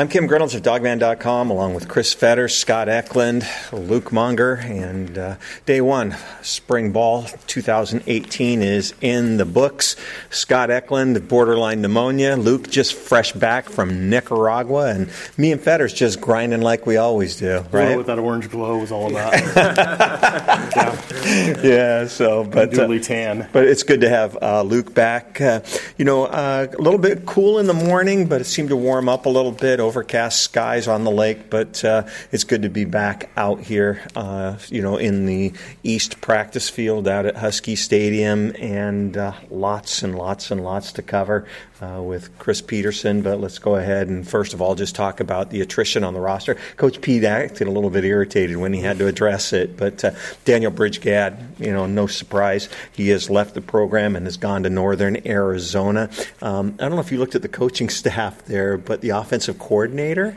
I'm Kim Grinolds of Dawgman.com, along with Chris Fetter, Scott Eklund, Luke Monger, and uh, day one, spring ball 2018 is in the books. Scott Eklund, borderline pneumonia. Luke just fresh back from Nicaragua, and me and Fetter's just grinding like we always do, right? what that orange glow was all about. yeah. yeah, so but uh, tan. But it's good to have uh, Luke back. Uh, you know, uh, a little bit cool in the morning, but it seemed to warm up a little bit overcast skies on the lake, but uh, it's good to be back out here, uh, you know, in the East practice field out at Husky Stadium, and uh, lots and lots and lots to cover uh, with Chris Petersen, But let's go ahead and first of all just talk about the attrition on the roster. Coach Pete acted a little bit irritated when he had to address it, but uh, Daniel Bridge-Gadd, you know, no surprise, he has left the program and has gone to Northern Arizona. Um, I don't know if you looked at the coaching staff there, but the offensive coordinator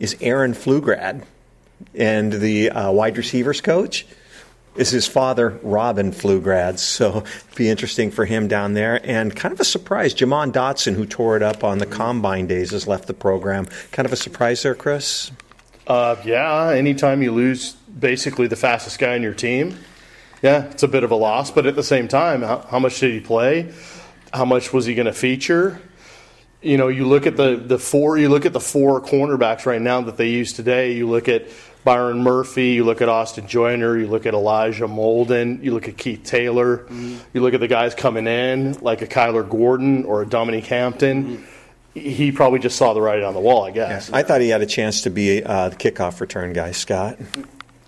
is Aaron Pflugrad, and the uh, wide receivers coach is his father, Robin Pflugrad. So it'd be interesting for him down there. And kind of a surprise, Jomon Dotson, who tore it up on the combine days, has left the program. Kind of a surprise there, Chris? Uh, yeah, anytime you lose basically the fastest guy on your team, yeah, it's a bit of a loss. But at the same time, how, how much did he play? How much was he going to feature? you know, you look at the, the four you look at the four cornerbacks right now that they use today. You look at Byron Murphy, you look at Austin Joyner, you look at Elijah Molden, you look at Keith Taylor, mm-hmm. you look at the guys coming in like a Kyler Gordon or a Dominique Hampton. Mm-hmm. He probably just saw the writing on the wall, I guess. Yeah. I thought he had a chance to be uh, the kickoff return guy, Scott.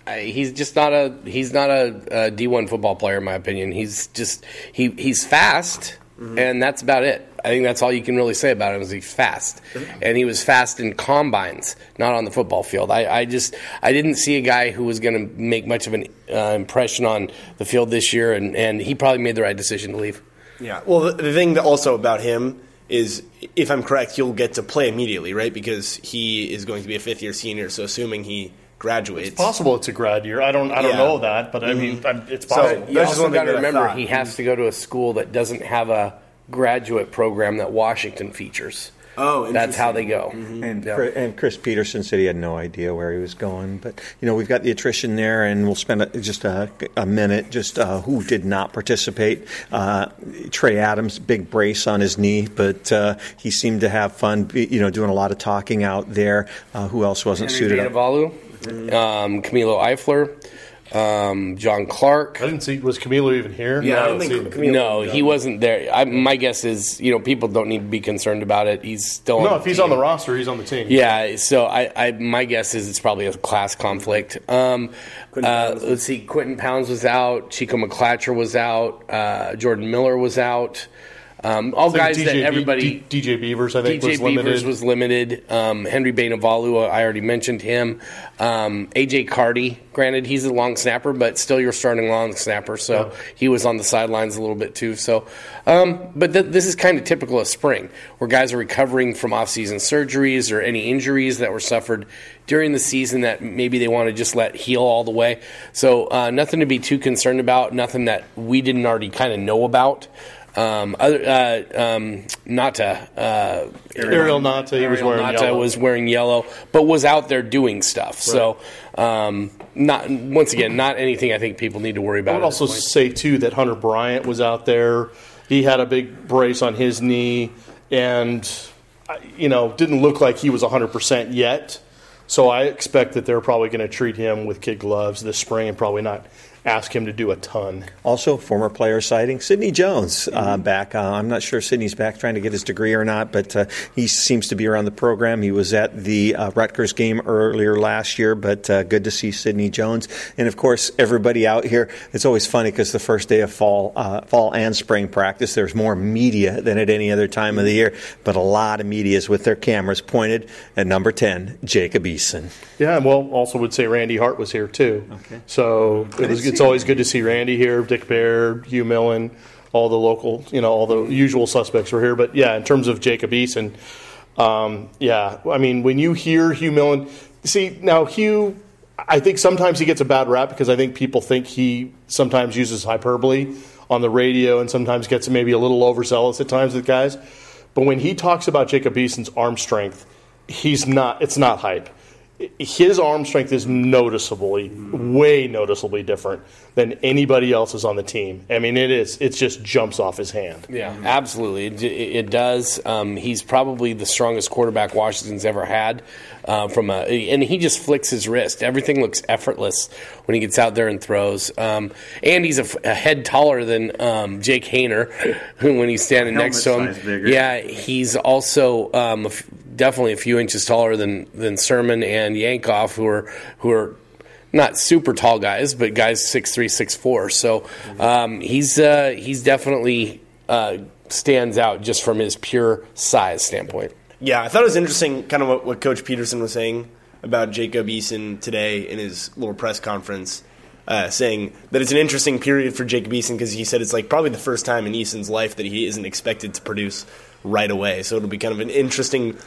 he's just not a he's not a a D1 football player in my opinion. He's just he he's fast mm-hmm. and that's about it. I think that's all you can really say about him is he's fast, and he was fast in combines, not on the football field. I, I just I didn't see a guy who was going to make much of an uh, impression on the field this year, and, and he probably made the right decision to leave. Yeah. Well, the, the thing also about him is, if I'm correct, he'll get to play immediately, right? Because he is going to be a fifth year senior. So assuming he graduates. It's possible it's a grad year. I don't I don't yeah. know that, but I mean mm-hmm. it's possible. So you also got to remember he has to go to a school that doesn't have a graduate program that Washington features. Oh, that's how they go. Mm-hmm. And, yeah. and Chris Petersen said he had no idea where he was going. But you know, we've got the attrition there, and we'll spend a, just a, a, minute just uh, who did not participate. Uh, Trey Adams, big brace on his knee, but uh, he seemed to have fun. You know, doing a lot of talking out there. Uh, who else wasn't Henry suited Bainivalu, up? Mm-hmm. Um, Camilo Eifler um, John Clark. I didn't see. Was Camilo even here? Yeah, no, I don't think Camilo no, he wasn't there. I, my guess is, you know, people don't need to be concerned about it. He's still no. if he's team. on the roster, he's on the team. Yeah. So I, I, my guess is it's probably a class conflict. Um, uh, let's see. Quinton Pounds was out. Chico McClatcher was out. Uh, Jordan Miller was out. Um, all guys DJ that everybody. DJ Beavers, I think, DJ was Beavers limited. was limited. Um, Henry Bainivalu, I already mentioned him. Um, AJ Carty, granted, he's a long snapper, but still your starting long snapper, so yeah. he was on the sidelines a little bit too. So, um, but th- this is kind of typical of spring, where guys are recovering from off-season surgeries or any injuries that were suffered during the season that maybe they want to just let heal all the way. So, uh, nothing to be too concerned about. Nothing that we didn't already kind of know about. Um, other uh, um, Nata, uh, Ariel Nata, he was wearing Nata yellow. was wearing yellow, but was out there doing stuff. Right. So, um, not once again, not anything I think people need to worry about. I would also say too that Hunter Bryant was out there. He had a big brace on his knee, and you know didn't look like he was 100 percent yet. So I expect that they're probably going to treat him with kid gloves this spring and probably not ask him to do a ton. Also, former player sighting Sidney Jones uh, mm-hmm. back. Uh, I'm not sure Sidney's back trying to get his degree or not, but uh, he seems to be around the program. He was at the uh, Rutgers game earlier last year, but uh, good to see Sidney Jones. And of course, everybody out here. It's always funny because the first day of fall, uh, fall and spring practice, there's more media than at any other time of the year, but a lot of media is with their cameras pointed at number 10, Jacob Eason. Yeah, well, also would say Randy Hart was here too. Okay. So it was it's always good to see Randy here, Dick Baird, Hugh Millen, all the local, you know, all the usual suspects were here. But yeah, in terms of Jacob Eason, um, yeah, I mean, when you hear Hugh Millen, see now Hugh, I think sometimes he gets a bad rap because I think people think he sometimes uses hyperbole on the radio and sometimes gets maybe a little overzealous at times with guys. But when he talks about Jacob Eason's arm strength, he's not. It's not hype. His arm strength is noticeably, way noticeably different than anybody else's on the team. I mean, it is. It just jumps off his hand. Yeah, absolutely. It, it, it does. Um, he's probably the strongest quarterback Washington's ever had. Uh, from a, and he just flicks his wrist. Everything looks effortless when he gets out there and throws. Um, and he's a head taller than um, Jake Haener when he's standing Helmet next to him. bigger. Yeah, he's also um, a f- definitely a few inches taller than than Sirmon and Yankoff, who are who are not super tall guys, but guys six three, six four. So um, he's uh, he's definitely uh, stands out just from his pure size standpoint. Yeah, I thought it was interesting, kind of what, what Coach Petersen was saying about Jacob Eason today in his little press conference, uh, saying that it's an interesting period for Jacob Eason because he said it's like probably the first time in Eason's life that he isn't expected to produce right away. So it'll be kind of an interesting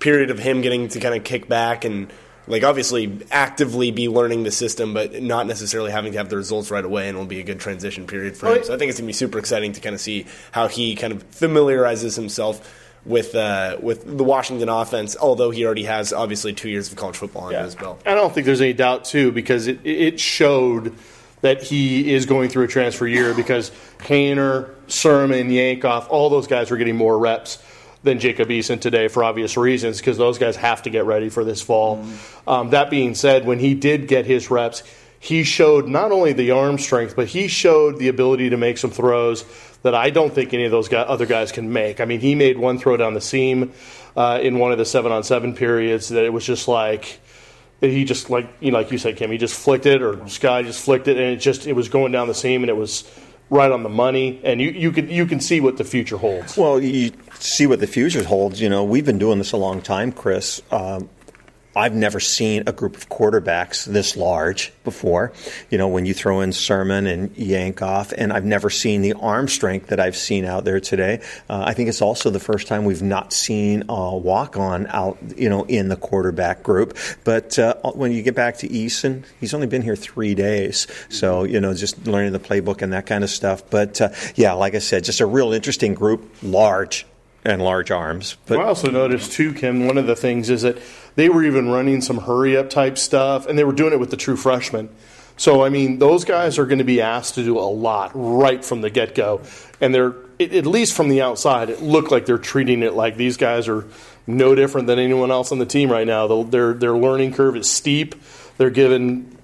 period of him getting to kind of kick back and like obviously actively be learning the system, but not necessarily having to have the results right away, and it'll be a good transition period for him. Right. So I think it's gonna be super exciting to kind of see how he kind of familiarizes himself with uh, with the Washington offense. Although he already has obviously two years of college football under his belt. I don't think there's any doubt too because it it showed that he is going through a transfer year because Haener, Sirmon, Yankoff, all those guys were getting more reps than Jacob Eason today for obvious reasons because those guys have to get ready for this fall. Um, that being said, when he did get his reps, he showed not only the arm strength, but he showed the ability to make some throws that I don't think any of those guy, other guys can make. I mean, he made one throw down the seam uh, in one of the seven on seven periods that it was just like he just like you know, like you said, Kim, he just flicked it, or Sky just flicked it, and it just it was going down the seam, and it was right on the money, and you you could you can see what the future holds. Well, you see what the future holds. You know, we've been doing this a long time, Chris. Um, I've never seen a group of quarterbacks this large before. You know, when you throw in Sirmon and Yankoff, and I've never seen the arm strength that I've seen out there today. Uh, I think it's also the first time we've not seen a walk on out, you know, in the quarterback group. But uh, when you get back to Eason, he's only been here three days, so you know, just learning the playbook and that kind of stuff. But uh, yeah, like I said, just a real interesting group, large and large arms. But I also noticed too, Kim. One of the things is that they were even running some hurry up type stuff, and they were doing it with the true freshmen. So I mean, those guys are going to be asked to do a lot right from the get go, and they're at least from the outside, it looked like they're treating it like these guys are no different than anyone else on the team right now. The- Their their learning curve is steep. They're given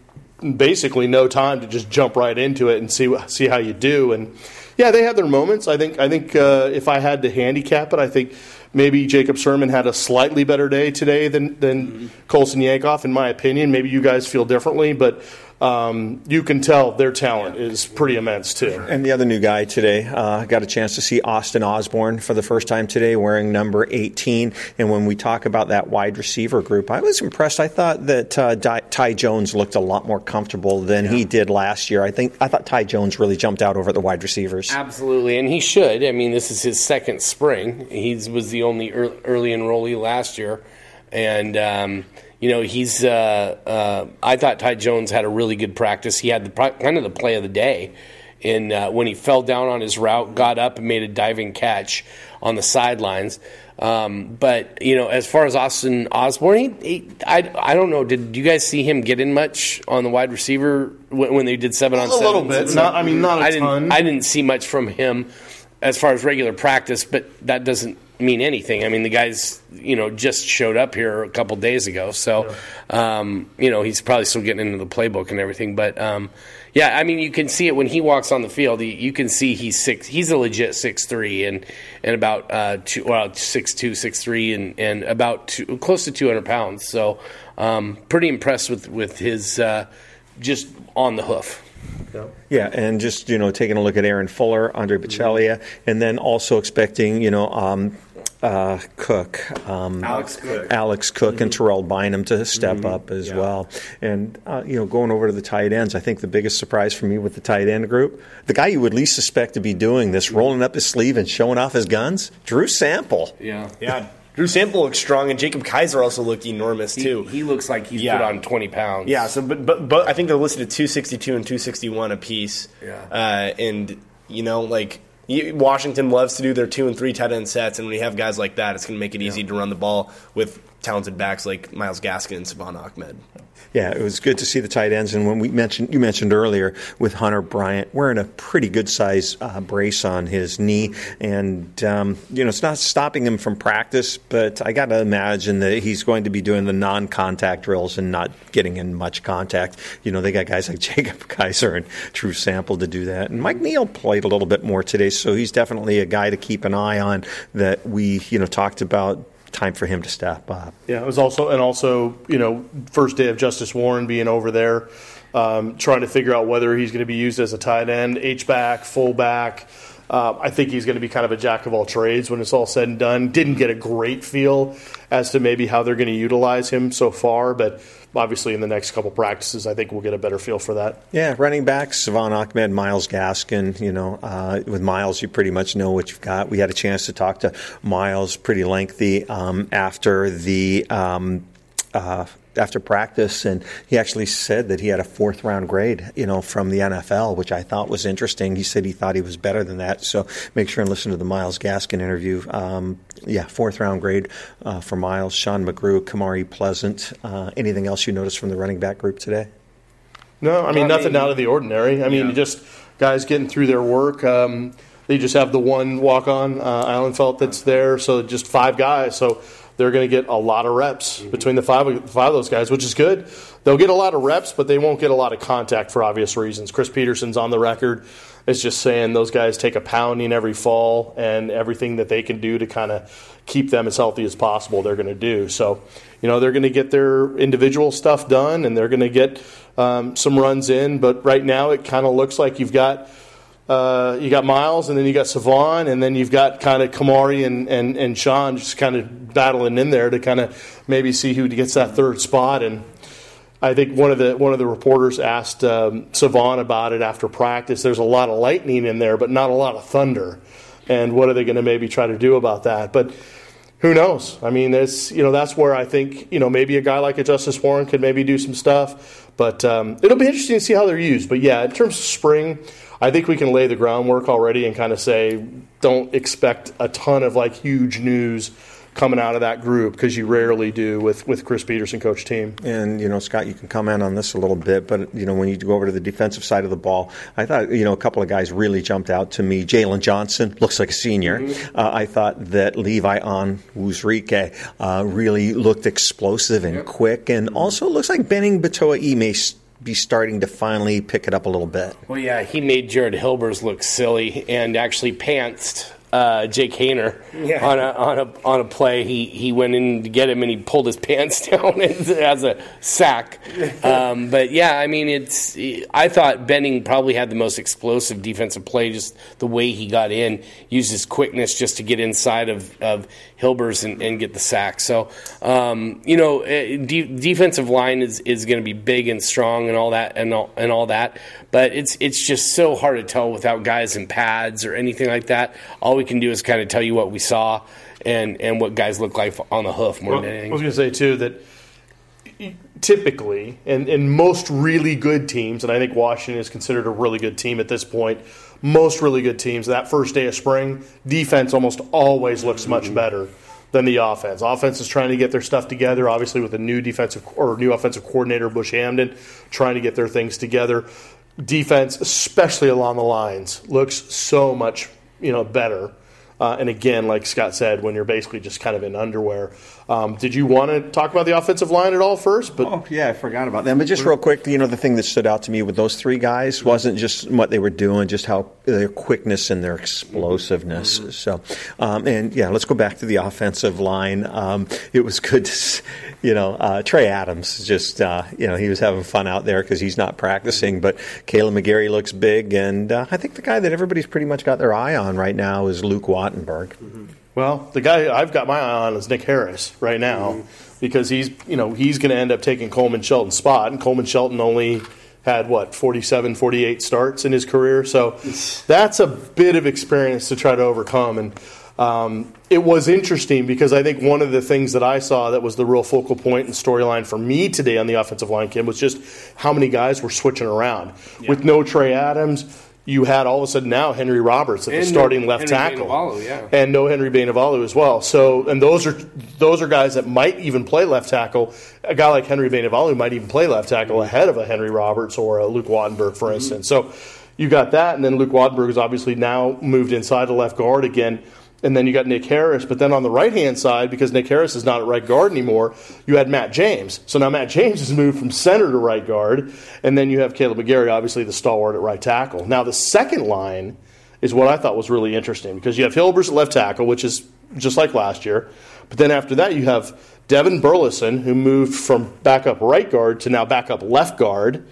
basically no time to just jump right into it and see see how you do. And yeah, they had their moments. I think I think uh, if I had to handicap it, I think maybe Jacob Sirmon had a slightly better day today than than Colson Yankoff, in my opinion. Maybe you guys feel differently, but. Um, you can tell their talent is pretty immense too. And the other new guy today, uh, got a chance to see Austin Osborne for the first time today wearing number 18. And when we talk about that wide receiver group, I was impressed. I thought that uh, Ty Jones looked a lot more comfortable than he did last year. I think I thought Ty Jones really jumped out over the wide receivers. Absolutely, and he should. I mean, this is his second spring. He was the only early enrollee last year, and um, you know he's. Uh, uh, I thought Ty Jones had a really good practice. He had the kind of the play of the day, in uh, when he fell down on his route, got up and made a diving catch on the sidelines. Um, but you know, as far as Austin Osborne, he, he, I, I don't know. Did you guys see him get in much on the wide receiver when, when they did seven on A seven? little bit. Not- I mean, not a I didn't. I didn't see much from him as far as regular practice, but that doesn't mean anything. I mean, the guy's you know just showed up here a couple days ago, so um, you know he's probably still getting into the playbook and everything. But um, yeah, I mean, you can see it when he walks on the field. He, you can see he's six. He's a legit six three and and about uh, two, well six two, six three, and and about two, close to two hundred pounds. So um, pretty impressed with with his uh, just on the hoof. Yeah, and just you know taking a look at Aaron Fuller, Andre Baccellia, and then also expecting you know um, uh, Cook, um, Alex Cook. Alex Cook, and Terrell Bynum to step up as well. And uh, you know going over to the tight ends, I think the biggest surprise for me with the tight end group, the guy you would least suspect to be doing this, rolling up his sleeve and showing off his guns, Drew Sample. Yeah. Yeah, Drew Sample looks strong, and Jacob Kaiser also looked enormous He, too. he looks like he's Yeah. put on 20 pounds. Yeah, so but but but I think they're listed at 262 and 261 apiece. Yeah. Uh, and you know, like you, Washington loves to do their two and three tight end sets, and when you have guys like that, it's going to make it easy to run the ball with talented backs like Myles Gaskin and Salvon Ahmed. Yeah, it was good to see the tight ends. And when we mentioned, you mentioned earlier with Hunter Bryant wearing a pretty good size uh, brace on his knee, and um, you know it's not stopping him from practice. But I got to imagine that he's going to be doing the non-contact drills and not getting in much contact. You know, they got guys like Jacob Kaiser and Drew Sample to do that, and Mike Neal played a little bit more today, so he's definitely a guy to keep an eye on. That we you know talked about time for him to step up. Yeah, it was also and also you know first day of Justice Warren being over there, um, trying to figure out whether he's going to be used as a tight end, H back, fullback. Uh, I think he's going to be kind of a jack of all trades when it's all said and done. Didn't get a great feel as to maybe how they're going to utilize him so far, but obviously in the next couple practices, I think we'll get a better feel for that. Yeah, running backs, Salvon Ahmed, Myles Gaskin. You know, uh, with Myles, you pretty much know what you've got. We had a chance to talk to Myles pretty lengthy um, after the. Um, uh, after practice, and he actually said that he had a fourth round grade, you know, from the NFL, which I thought was interesting. He said he thought he was better than that. So make sure and listen to the Myles Gaskin interview. Um, yeah, fourth round grade uh, for Myles, Sean McGrew, Kamari Pleasant. Uh, anything else you noticed from the running back group today? No, I mean nothing out of the ordinary. I mean yeah. just guys getting through their work. Um, they just have the one walk on uh, Ihlenfeldt that's there, so just five guys. So they're going to get a lot of reps mm-hmm. between the five, five of those guys, which is good. They'll get a lot of reps, but they won't get a lot of contact for obvious reasons. Chris Petersen's on the record as just saying those guys take a pounding every fall, and everything that they can do to kind of keep them as healthy as possible, they're going to do. So, you know, they're going to get their individual stuff done, and they're going to get um, some runs in. But right now, it kind of looks like you've got uh, you got Myles, and then you got Salvon, and then you've got kind of Kamari and, and, and Sean just kind of battling in there to kind of maybe see who gets that third spot. And I think one of the one of the reporters asked um, Salvon about it after practice. There's a lot of lightning in there, but not a lot of thunder. And what are they going to maybe try to do about that? But who knows? I mean, it's you know that's where I think you know maybe a guy like a Justice Warren could maybe do some stuff. But um, it'll be interesting to see how they're used. But yeah, in terms of spring. I think we can lay the groundwork already and kind of say, don't expect a ton of like huge news coming out of that group because you rarely do with, with Chris Petersen coach team. And you know, Scott, you can comment on this a little bit, but you know, when you go over to the defensive side of the ball, I thought you know a couple of guys really jumped out to me. Jalen Johnson looks like a senior. Mm-hmm. Uh, I thought that Levi Onwuzurike uh, really looked explosive and yep. quick, and also looks like Benning Potoa'e may be starting to finally pick it up a little bit. Well, yeah, he made Jared Hilbers look silly and actually pantsed uh, Jake Haener yeah. on a on a on a play. He he went in to get him and he pulled his pants down as a sack. Um, but yeah, I mean, it's. I thought Benning probably had the most explosive defensive play. Just the way he got in, used his quickness just to get inside of of Hilbers and, and get the sack. So um, you know, eh, de- defensive line is is going to be big and strong and all that and all, and all that. But it's it's just so hard to tell without guys in pads or anything like that. All we can do is kind of tell you what we saw and and what guys look like on the hoof more well, than anything. I was going to say too that typically, and in most really good teams, and I think Washington is considered a really good team at this point. Most really good teams, that first day of spring, defense almost always looks much mm-hmm. better than the offense. Offense is trying to get their stuff together, obviously with a new defensive or new offensive coordinator, Bush Hamdan, trying to get their things together defense, especially along the lines, looks so much you know better. Uh, and again, like Scott said, when you're basically just kind of in underwear. Um, did you want to talk about the offensive line at all first? But oh yeah, I forgot about them. But just real quick, you know, the thing that stood out to me with those three guys wasn't just what they were doing, just how their quickness and their explosiveness. Mm-hmm. So, um, and yeah, let's go back to the offensive line. Um, it was good to, you know, uh, Trey Adams just, uh, you know, he was having fun out there because he's not practicing. But Kaleb McGary looks big, and uh, I think the guy that everybody's pretty much got their eye on right now is Luke Wattenberg. Mm-hmm. Well, the guy I've got my eye on is Nick Harris right now mm-hmm. because he's, you know, he's going to end up taking Coleman Shelton's spot, and Coleman Shelton only had what 47 48 starts in his career so that's a bit of experience to try to overcome and um, it was interesting because I think one of the things that I saw that was the real focal point and storyline for me today on the offensive line, Kim, was just how many guys were switching around. Yeah. With no Trey Adams, you had all of a sudden now Henry Roberts at the And starting no left Henry tackle, Bainivalu, yeah. and no Henry Bainivalu as well. So, and those are those are guys that might even play left tackle. A guy like Henry Bainivalu might even play left tackle Mm-hmm. ahead of a Henry Roberts or a Luke Wattenberg, for instance. So, you got that, and then Luke Wattenberg is obviously now moved inside the left guard again. And then you got Nick Harris, but then on the right hand side, because Nick Harris is not at right guard anymore, you had Matt James. So now Matt James has moved from center to right guard, and then you have Kaleb McGary, obviously the stalwart at right tackle. Now the second line is what I thought was really interesting because you have Hilbers at left tackle, which is just like last year, but then after that you have Devin Burleson, who moved from backup right guard to now backup left guard.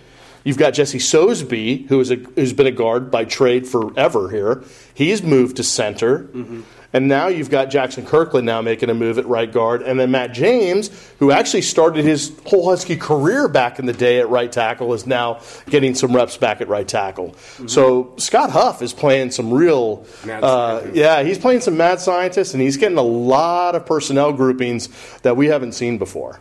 You've got Jesse Sosebee, who is a, who's been a guard by trade forever here. He's moved to center. Mm-hmm. And now you've got Jackson Kirkland now making a move at right guard. And then Matt James, who actually started his whole Husky career back in the day at right tackle, is now getting some reps back at right tackle. So Scott Huff is playing some real, uh, yeah, he's playing some mad scientists, and he's getting a lot of personnel groupings that we haven't seen before.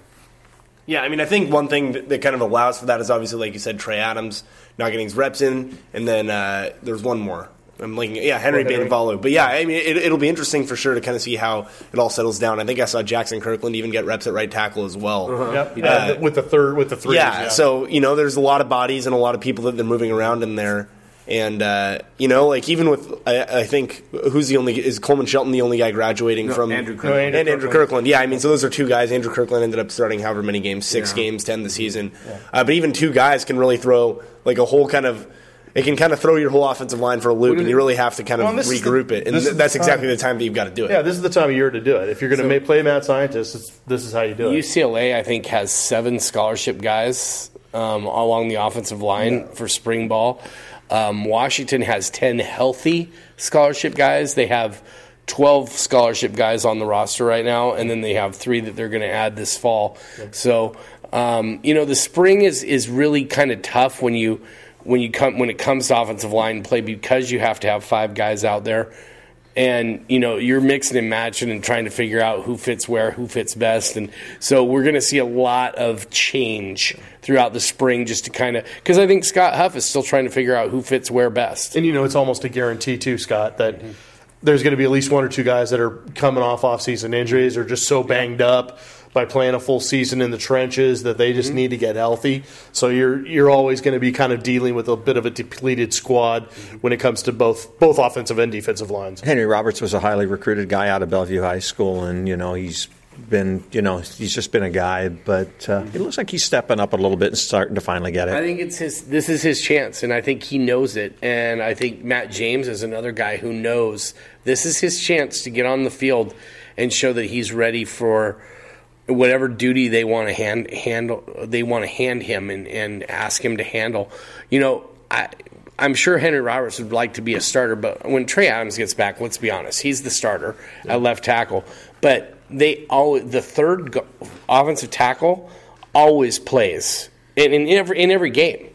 Yeah, I mean, I think one thing that, that kind of allows for that is obviously, like you said, Trey Adams not getting his reps in, and then uh, there's one more. I'm like, yeah, Henry Henry. Bainivalu. But yeah, I mean, it, it'll be interesting for sure to kind of see how it all settles down. I think I saw Jackson Kirkland even get reps at right tackle as well. Yep. Uh, with the third, with the three. yeah, so you know, there's a lot of bodies and a lot of people that they're moving around in there. And uh, you know, like even with, I, I think who's the only is Coleman Shelton the only guy graduating from Andrew No, Kirkland. Andrew and Andrew Kirkland. Kirkland. Yeah, I mean, so those are two guys. Andrew Kirkland ended up starting however many games, six Yeah. games, ten the season. Uh, but even two guys can really throw like a whole kind of. It can kind of throw your whole offensive line for a loop, and you really have to kind of Well, this is the- regroup it. And th- that's the exactly the time that you've got to do it. Yeah, this is the time of year to do it. If you're going to So- play mad scientist, this is how you do it. UCLA, I think, has seven scholarship guys um, along the offensive line for spring ball. Um, Washington has 10 healthy scholarship guys. They have 12 scholarship guys on the roster right now, and then they have three that they're going to add this fall. So, um, you know, the spring is, is really kind of tough when you when you come when it comes to offensive line play because you have to have five guys out there and you know you're mixing and matching and trying to figure out who fits where, who fits best, and so we're going to see a lot of change throughout the spring, just to kind of because I think Scott Huff is still trying to figure out who fits where best. And you know, it's almost a guarantee too, Scott, that there's going to be at least one or two guys that are coming off off-season injuries or just so banged up by playing a full season in the trenches that they just mm-hmm. need to get healthy. So you're you're always going to be kind of dealing with a bit of a depleted squad mm-hmm. when it comes to both both offensive and defensive lines. Henry Roberts was a highly recruited guy out of Bellevue High School, and you know he's been, you know, he's just been a guy. But uh, mm-hmm. it looks like he's stepping up a little bit and starting to finally get it. I think it's his. This is his chance, and I think he knows it. And I think Matt James is another guy who knows this is his chance to get on the field and show that he's ready for whatever duty they want to hand handle. They want to hand him and, and ask him to handle. You know, I. I'm sure Henry Roberts would like to be a starter, but when Trey Adams gets back, let's be honest, he's the starter at left tackle. But they all the third go- offensive tackle always plays in, in every in every game.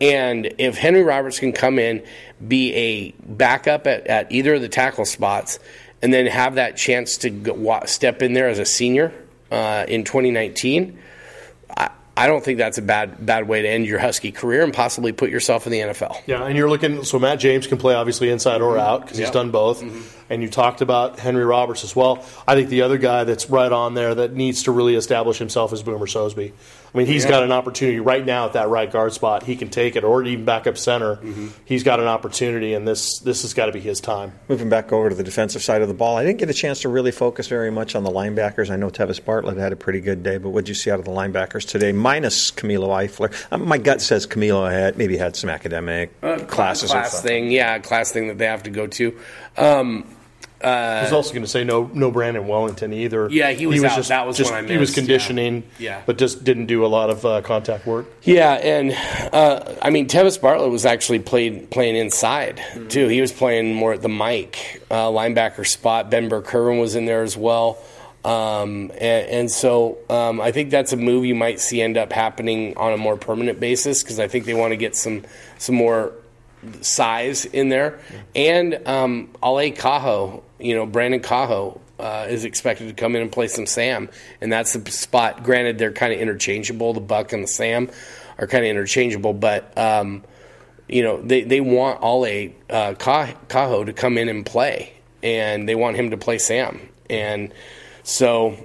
And if Henry Roberts can come in, be a backup at, at either of the tackle spots, and then have that chance to go, step in there as a senior uh, in 2019, I, I don't think that's a bad bad way to end your Husky career and possibly put yourself in the NFL. Yeah, and you're looking. So Matt James can play obviously inside or out because he's done both. And you talked about Henry Roberts as well. I think the other guy that's right on there that needs to really establish himself is Boomer Sosebee. I mean, he's Yeah. got an opportunity right now at that right guard spot. He can take it, or even back up center. He's got an opportunity, and this this has got to be his time. Moving back over to the defensive side of the ball, I didn't get a chance to really focus very much on the linebackers. I know Tevis Bartlett had a pretty good day, but what did you see out of the linebackers today? Minus Camilo Eifler. Uh, my gut says Camilo had maybe had some academic Uh, classes or class something. thing, yeah, class thing that they have to go to. Um, I was also going to say no, no Brandon Wellington either. Yeah, he was out. That was just, one I He was missed, yeah. conditioning, Yeah. but just didn't do a lot of uh, contact work. Yeah, and uh, I mean, Tevis Bartlett was actually played playing inside too. He was playing more at the Mike uh, linebacker spot. Ben Burr-Kirven was in there as well, um, and, and so um, I think that's a move you might see end up happening on a more permanent basis because I think they want to get some some more size in there. And um, Ale Kaho, you know, Brandon Kaho uh, is expected to come in and play some Sam, and that's the spot. Granted, they're kind of interchangeable. The Buck and the Sam are kind of interchangeable, but um, you know, they, they want Ale uh, Kaho to come in and play, and they want him to play Sam. And so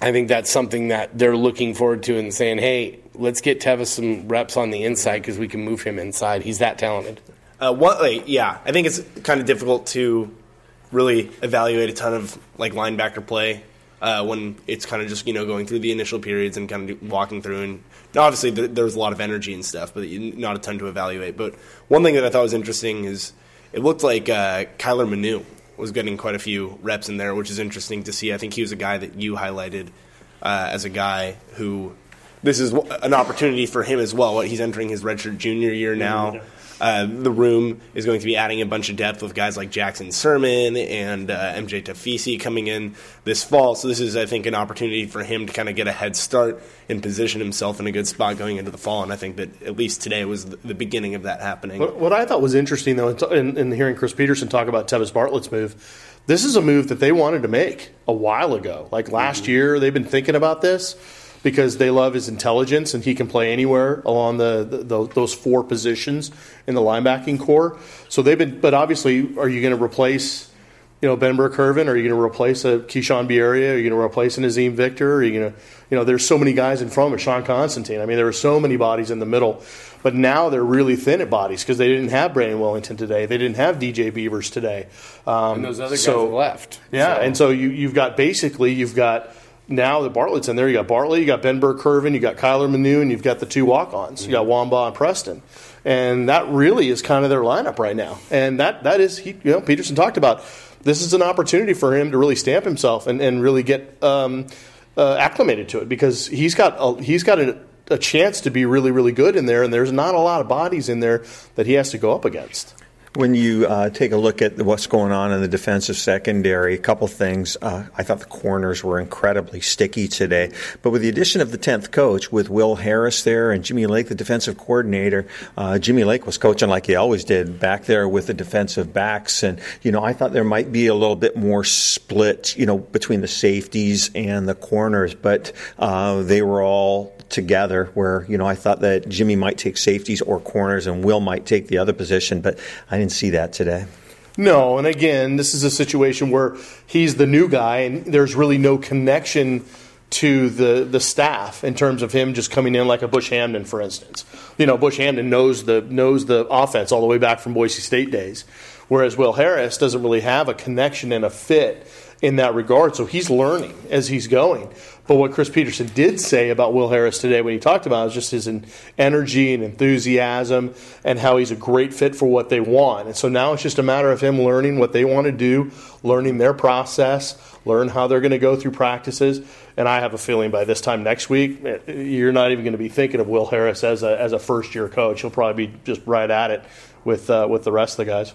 I think that's something that they're looking forward to and saying, hey, let's get Tevis some reps on the inside because we can move him inside. He's that talented. Uh, what, like, yeah, I think it's kind of difficult to really evaluate a ton of like linebacker play uh, when it's kind of just you know going through the initial periods and kind of walking through and obviously there, there was a lot of energy and stuff, but not a ton to evaluate. But one thing that I thought was interesting is it looked like uh, Kyler Manu was getting quite a few reps in there, which is interesting to see. I think he was a guy that you highlighted uh, as a guy who this is an opportunity for him as well. He's entering his redshirt junior year now. Uh, the room is going to be adding a bunch of depth with guys like Jackson Sirmon and uh, MJ Tafisi coming in this fall. So this is, I think, an opportunity for him to kind of get a head start and position himself in a good spot going into the fall. And I think that at least today was the beginning of that happening. What, what I thought was interesting, though, in, in hearing Chris Petersen talk about Tevis Bartlett's move, this is a move that they wanted to make a while ago. Like last mm-hmm. year, they've been thinking about this because they love his intelligence and he can play anywhere along the, the, the, those four positions in the linebacking core. So they've been, but obviously, are you going to replace? You know Ben Burr-Kirven? Are you going to replace a Keishawn Bierria? Are you going to replace an Azeem Victor? Are you going to, you know, there's so many guys in front of Sean Constantine. I mean, there were so many bodies in the middle, but now they're really thin at bodies because they didn't have Brandon Wellington today. They didn't have DJ Beavers today. Um, and those other guys so, left. Yeah, so. and so you, you've got basically you've got now that Bartlett's in there, you got Bartlett, you got Ben Burr-Kirven, you got Kyler Manu, and you've got the two walk-ons. You got Wamba and Preston, and that really is kind of their lineup right now. And that that is, he, you know, Petersen talked about. This is an opportunity for him to really stamp himself and, and really get um, uh, acclimated to it because he's got a, he's got a, a chance to be really really good in there, and there's not a lot of bodies in there that he has to go up against. When you uh, take a look at what's going on in the defensive secondary, a couple things. Uh, I thought the corners were incredibly sticky today. But with the addition of the 10th coach, with Will Harris there and Jimmy Lake, the defensive coordinator, uh, Jimmy Lake was coaching like he always did back there with the defensive backs. And, you know, I thought there might be a little bit more split, you know, between the safeties and the corners. But uh, they were all together where, you know, I thought that Jimmy might take safeties or corners and Will might take the other position, but I didn't see that today. No, and again, this is a situation where he's the new guy and there's really no connection to the the staff in terms of him just coming in like a Bush Hamdan, for instance. You know, Bush Hamdan knows the knows the offense all the way back from Boise State days, whereas Will Harris doesn't really have a connection and a fit in that regard. So he's learning as he's going. But what Chris Petersen did say about Will Harris today when he talked about it was just his energy and enthusiasm and how he's a great fit for what they want. And so now it's just a matter of him learning what they want to do, learning their process, learn how they're going to go through practices. And I have a feeling by this time next week, you're not even going to be thinking of Will Harris as a, as a first year coach. He'll probably be just right at it with, uh, with the rest of the guys.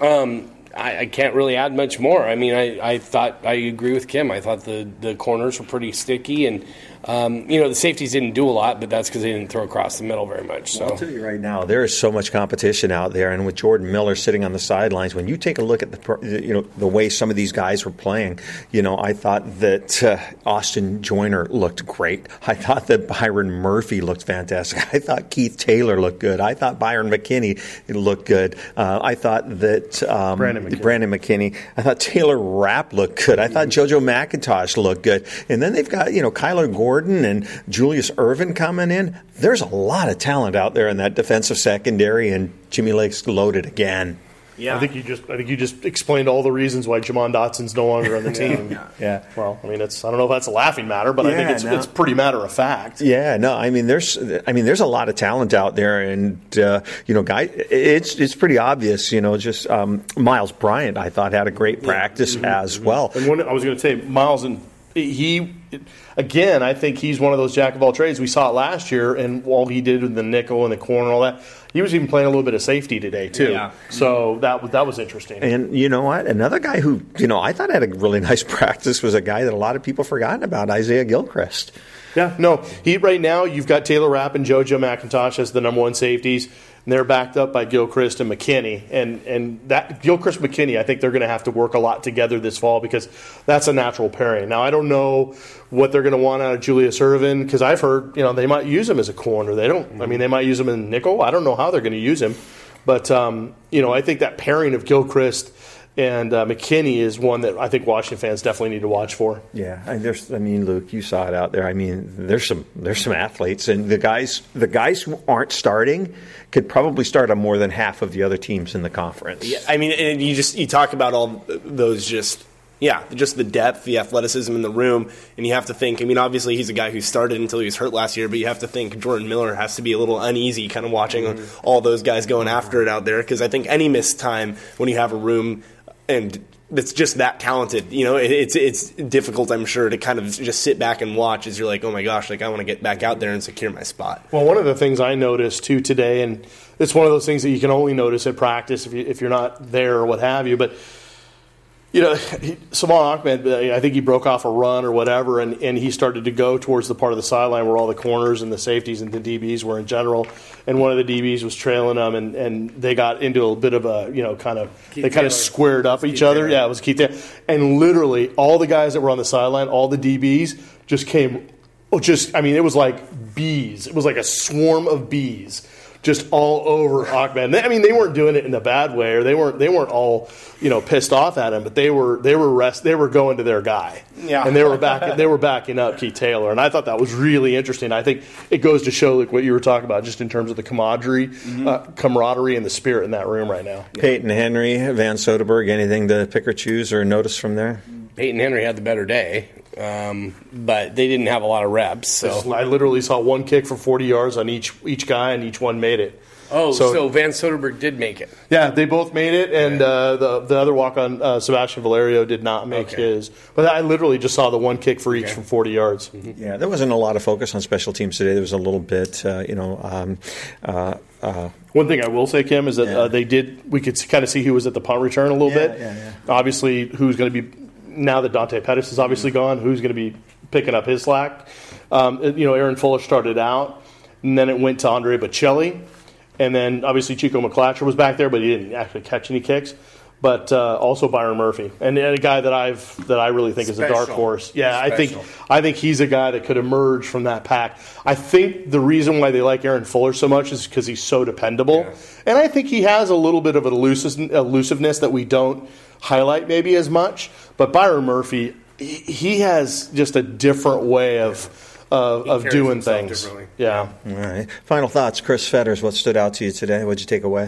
Um, I, I, can't really add much more. I mean, I, I thought I agree with Kim. I thought the, the corners were pretty sticky, and um, you know, the safeties didn't do a lot, but that's because they didn't throw across the middle very much. So well, I'll tell you right now, there is so much competition out there, and with Jordan Miller sitting on the sidelines, when you take a look at the you know the way some of these guys were playing, you know, I thought that uh, Austin Joyner looked great. I thought that Byron Murphy looked fantastic. I thought Keith Taylor looked good. I thought Byron McKinney looked good. Uh, I thought that um, Brandon, McKinney. Brandon McKinney. I thought Taylor Rapp looked good. I thought mm-hmm. JoJo McIntosh looked good, and then they've got you know Kyler Gordon Gordon and Julius Irvin coming in, there's a lot of talent out there in that defensive secondary, and Jimmy Lake's loaded again. Yeah, I think you just I think you just explained all the reasons why Jomon Dotson's no longer on the team. yeah. yeah. Well, I mean, it's I don't know if that's a laughing matter, but yeah, I think it's no. it's pretty matter of fact. Yeah. No. I mean, there's I mean, there's a lot of talent out there, and uh, you know, guy, it's it's pretty obvious. You know, just um, Myles Bryant, I thought had a great practice mm-hmm. as mm-hmm. well. And when, I was going to say Miles and he again, I think he's one of those jack of all trades. We saw it last year, and all he did with the nickel and the corner and all that, he was even playing a little bit of safety today too. Yeah. So that that was interesting. And you know what? Another guy who you know I thought had a really nice practice was a guy that a lot of people forgotten about, Isaiah Gilchrist. Yeah, no, he right now you've got Taylor Rapp and JoJo McIntosh as the number one safeties. And they're backed up by Gilchrist and McKinney. And and that Gilchrist McKinney, I think they're going to have to work a lot together this fall because that's a natural pairing. Now I don't know what they're going to want out of Julius Irvin because I've heard you know they might use him as a corner. They don't. I mean, they might use him in nickel. I don't know how they're going to use him, but um, you know I think that pairing of Gilchrist and uh, McKinney is one that I think Washington fans definitely need to watch for. Yeah, I, there's. I mean, Luke, you saw it out there. I mean, there's some there's some athletes, and the guys the guys who aren't starting could probably start on more than half of the other teams in the conference. Yeah, I mean, and you just you talk about all those just yeah, just the depth, the athleticism in the room, and you have to think. I mean, obviously he's a guy who started until he was hurt last year, but you have to think Jordan Miller has to be a little uneasy, kind of watching mm-hmm. all those guys going after it out there, because I think any missed time when you have a room and that's just that talented. You know, it, it's it's difficult, I'm sure, to kind of just sit back and watch as you're like, oh my gosh, like I want to get back out there and secure my spot. Well, one of the things I noticed too today, and it's one of those things that you can only notice at practice if you if you're not there or what have you, but you know, Salvon Ahmed, uh, I think he broke off a run or whatever, and, and he started to go towards the part of the sideline where all the corners and the safeties and the DBs were in general. And one of the DBs was trailing them, and, and they got into a bit of a, you know, kind of, Keith they kind of squared up each other. Taylor. Yeah, it was Keith Taylor. And literally, all the guys that were on the sideline, all the DBs, just came, oh, just, I mean, it was like bees. It was like a swarm of bees just all over Ahmed. I mean, they weren't doing it in a bad way, or they weren't they weren't all you know pissed off at him, but they were they were rest they were going to their guy, yeah. and they were back they were backing up Keith Taylor, and I thought that was really interesting. I think it goes to show like what you were talking about, just in terms of the camaraderie, mm-hmm. uh, camaraderie and the spirit in that room right now. Peyton Henry, Van Soderberg, anything to pick or choose or notice from there? Peyton Henry had the better day, um, but they didn't have a lot of reps. So I literally saw one kick for 40 yards on each each guy, and each one made it. Oh, so, so Van Soderberg did make it. Yeah, they both made it, and uh, the the other walk on uh, Sebastian Valerio did not make okay. his. But I literally just saw the one kick for each okay. from 40 yards. Mm-hmm. Yeah, there wasn't a lot of focus on special teams today. There was a little bit, uh, you know. Um, uh, uh, one thing I will say, Kim, is that yeah. Uh, they did. We could kind of see who was at the punt return a little yeah, bit. Yeah, Obviously, who's going to be now that Dante Pettis is obviously gone, who's going to be picking up his slack? Um, you know, Aaron Fuller started out, and then it went to Andre Bocelli, and then obviously Chico McClatcher was back there, but he didn't actually catch any kicks. But uh, also Byron Murphy, and, and, a guy that I've that I really think Special. is a dark horse. Yeah, Special. I think I think he's a guy that could emerge from that pack. I think the reason why they like Aaron Fuller so much is because he's so dependable, yeah. and I think he has a little bit of an elusiveness that we don't highlight maybe as much. But Byron Murphy, he has just a different way of. Uh, of doing things. Yeah. All right. Final thoughts, Chris Fetters. What stood out to you today? What'd you take away?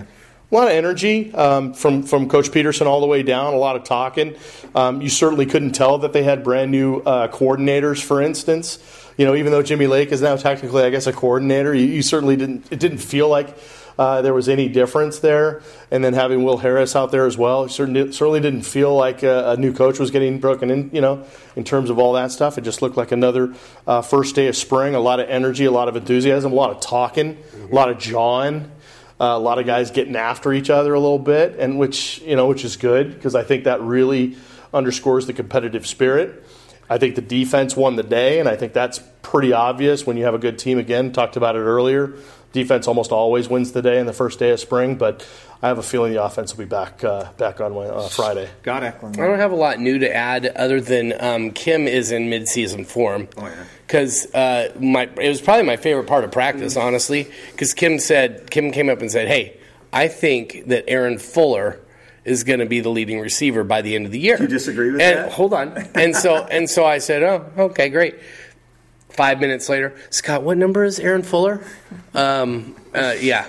A lot of energy um, from from Coach Petersen all the way down. A lot of talking. Um, you certainly couldn't tell that they had brand new uh, coordinators. For instance, you know, even though Jimmy Lake is now technically, I guess, a coordinator, you, you certainly didn't. It didn't feel like uh, there was any difference there. And then having Will Harris out there as well, certainly, didn't feel like a, a, new coach was getting broken in, you know, in terms of all that stuff. It just looked like another uh, first day of spring, a lot of energy, a lot of enthusiasm, a lot of talking, mm-hmm. a lot of jawing. Uh, a lot of guys getting after each other a little bit, and which you know, which is good because I think that really underscores the competitive spirit. I think the defense won the day, and I think that's pretty obvious when you have a good team. Again, talked about it earlier defense almost always wins the day in the first day of spring, but I have a feeling the offense will be back uh, back on uh, Friday. Got Eklund. I don't have a lot new to add other than um, Kim is in midseason form. Oh yeah. Because uh, my it was probably my favorite part of practice, mm-hmm. honestly. Because Kim said Kim came up and said, "Hey, I think that Aaron Fuller." is going to be the leading receiver by the end of the year. Do you disagree with and, that? Hold on. And so and so I said, "Oh, okay, great." Five minutes later, Scott, what number is Aaron Fuller? Um, uh, yeah,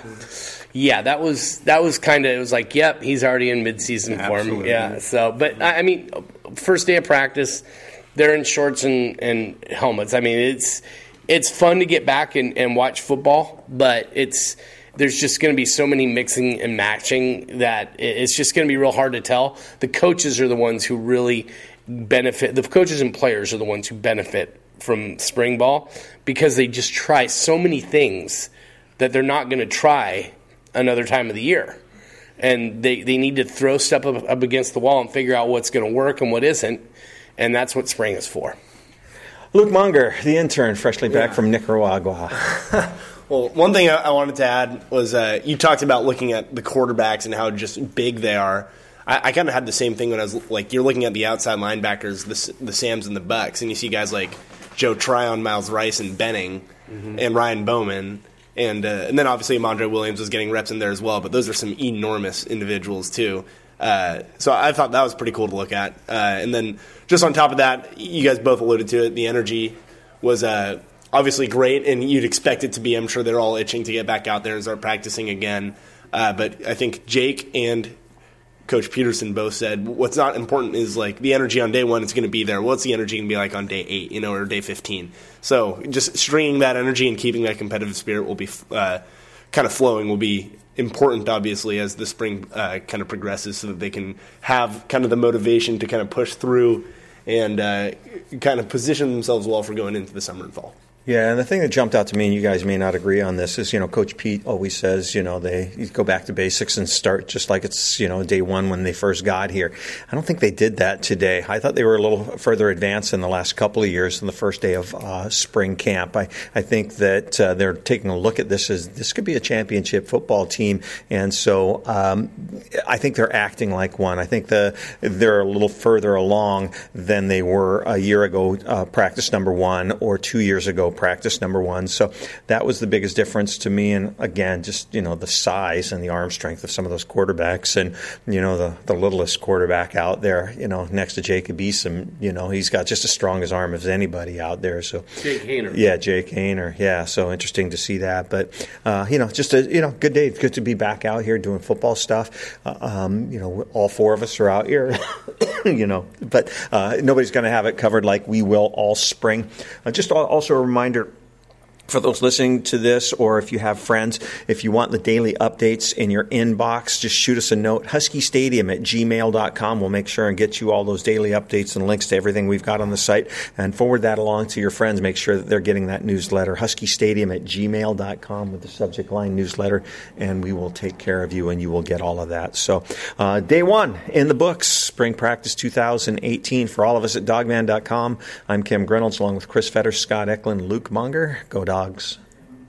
yeah, that was that was kind of it was like, yep, he's already in midseason Absolutely. form. Yeah, so but I, I mean, first day of practice, they're in shorts and, and helmets. I mean, it's it's fun to get back and, and watch football, but it's there's just going to be so many mixing and matching that it's just going to be real hard to tell. The coaches are the ones who really benefit. The coaches and players are the ones who benefit from spring ball because they just try so many things that they're not going to try another time of the year. And they, they need to throw stuff up, up against the wall and figure out what's going to work and what isn't. And that's what spring is for. Luke Munger, the intern, freshly back from Nicaragua. Well, one thing I, I wanted to add was uh, you talked about looking at the quarterbacks and how just big they are. I, I kind of had the same thing when I was like, you're looking at the outside linebackers, the, the Sams and the Bucks, and you see guys like Joe Tryon, Miles Rice, and Benning, mm-hmm. and Ryan Bowman. And, uh, and then obviously Amandre Williams was getting reps in there as well, but those are some enormous individuals too. Uh, so I thought that was pretty cool to look at. Uh, and then just on top of that, you guys both alluded to it. The energy was uh, obviously great, and you'd expect it to be. I'm sure they're all itching to get back out there and start practicing again. Uh, but I think Jake and Coach Petersen both said what's not important is like the energy on day one is going to be there. What's the energy going to be like on day eight, you know, or day fifteen? So just stringing that energy and keeping that competitive spirit will be uh, kind of flowing will be important, obviously, as the spring uh, kind of progresses, so that they can have kind of the motivation to kind of push through and uh, kind of position themselves well for going into the summer and fall. Yeah, and the thing that jumped out to me, and you guys may not agree on this, is you know Coach Pete always says you know they go back to basics and start just like it's you know day one when they first got here. I don't think they did that today. I thought they were a little further advanced in the last couple of years than the first day of uh, spring camp. I I think that uh, they're taking a look at this as this could be a championship football team, and so um, I think they're acting like one. I think the they're a little further along than they were a year ago, uh, practice number one, or two years ago practice number one. So that was the biggest difference to me. And again, just you know the size and the arm strength of some of those quarterbacks, and you know the the littlest quarterback out there, you know next to Jacob Eason, you know he's got just as strong as arm as anybody out there. So Jake Haener, yeah, Jake Haener, yeah. So interesting to see that, but uh, you know just a you know good day, good to be back out here doing football stuff. Uh, um, you know, all four of us are out here, you know, but uh, nobody's going to have it covered like we will all spring. Uh, just also a reminder reminder for those listening to this, or if you have friends, if you want the daily updates in your inbox, just shoot us a note. Husky Stadium at gmail.com. We'll make sure and get you all those daily updates and links to everything we've got on the site and forward that along to your friends. Make sure that they're getting that newsletter. Husky Stadium at gmail.com with the subject line newsletter, and we will take care of you and you will get all of that. So, uh, day one in the books, spring practice 2018 for all of us at dawgman.com. I'm Kim Grinolds along with Chris Fetters, Scott Eklund, Luke Munger. Go Dogs blogs